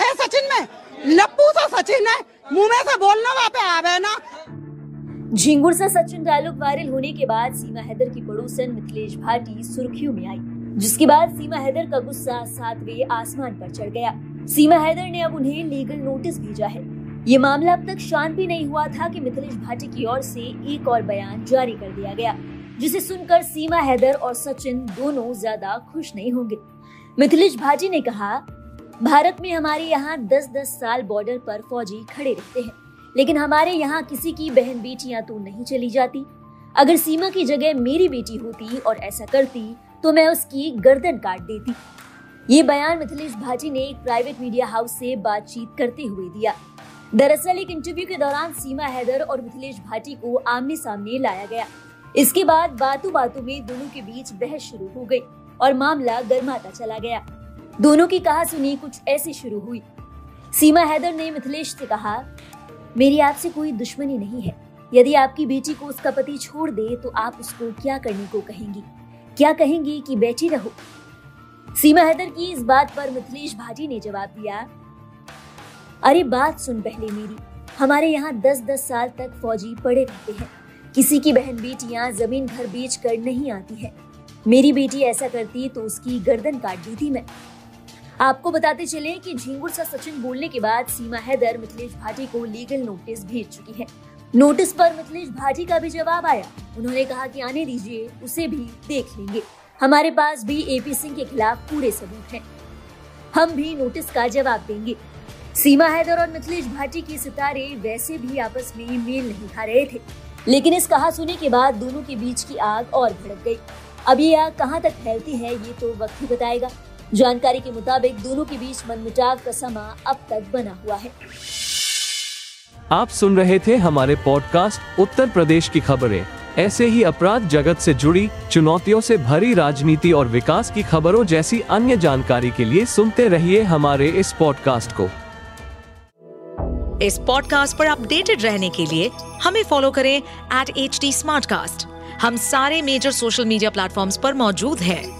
है सचिन में? लप्पू सा सचिन है। मुँह में से बोलना वहाँ पे आवे ना। झिंगुर से सचिन डायलॉग वायरल होने के बाद सीमा हैदर की पड़ोसन मिथिलेश भाटी सुर्खियों में आई, जिसके बाद सीमा हैदर का गुस्सा सातवें आसमान पर चढ़ गया। सीमा हैदर ने अब उन्हें लीगल नोटिस भेजा है। ये मामला अब तक शांत भी नहीं हुआ था कि मिथिलेश भाटी की ओर से एक और बयान जारी कर दिया गया, जिसे सुनकर सीमा हैदर और सचिन दोनों ज़्यादा खुश नहीं होंगे। मिथिलेश भाटी ने कहा भारत में हमारे यहाँ दस दस साल बॉर्डर पर फौजी खड़े रहते हैं। लेकिन हमारे यहाँ किसी की बहन बेटियाँ तो नहीं चली जाती। अगर सीमा की जगह मेरी बेटी होती और ऐसा करती तो मैं उसकी गर्दन काट देती। ये बयान मिथिलेश भाटी ने एक प्राइवेट मीडिया हाउस से बातचीत करते हुए दिया। दरअसल एक इंटरव्यू के दौरान सीमा हैदर और मिथिलेश भाटी को आमने सामने लाया गया। इसके बाद बातों बातों में दोनों के बीच बहस शुरू हो गई और मामला गर्माता चला गया। दोनों की कहा सुनी कुछ ऐसी शुरू हुई। सीमा हैदर ने मिथिलेश से कहा, मेरी आपसे कोई दुश्मनी नहीं है। यदि आपकी बेटी को उसका पति छोड़ दे तो आप उसको क्या करने को कहेंगी? क्या कहेंगी कि बैठी रहो? सीमा हैदर की इस बात पर मिथिलेश भाटी ने जवाब दिया, अरे, बात सुन पहले मेरी। हमारे यहाँ दस दस साल तक फौजी पड़े रहते हैं। किसी की बहन बेटियाँ ज़मीन घर बेच कर नहीं आती है। मेरी बेटी ऐसा करती तो उसकी गर्दन काट दी थी मैं। आपको बताते चले कि झिंगुर सा सचिन बोलने के बाद सीमा हैदर मिथिलेश भाटी को लीगल नोटिस भेज चुकी है। नोटिस पर मिथिलेश भाटी का भी जवाब आया। उन्होंने कहा कि आने दीजिए, उसे भी देख लेंगे। हमारे पास भी एपी सिंह के खिलाफ पूरे सबूत हैं। हम भी नोटिस का जवाब देंगे। सीमा हैदर और मिथिलेश भाटी के सितारे वैसे भी आपस में मेल नहीं खा रहे थे। लेकिन इस कहा सुने के बाद दोनों के बीच की आग और भड़क गई। अब ये आग कहाँ तक फैलती है, ये तो वक्त ही बताएगा। जानकारी के मुताबिक दोनों के बीच मनमुटाव का समा अब तक बना हुआ है। आप सुन रहे थे हमारे पॉडकास्ट उत्तर प्रदेश की खबरें। ऐसे ही अपराध जगत से जुड़ी चुनौतियों से भरी राजनीति और विकास की खबरों जैसी अन्य जानकारी के लिए सुनते रहिए हमारे इस पॉडकास्ट को। इस पॉडकास्ट पर अपडेटेड रहने के लिए हमें फॉलो करें एट एच हम सारे मेजर सोशल मीडिया प्लेटफॉर्म्स पर मौजूद हैं।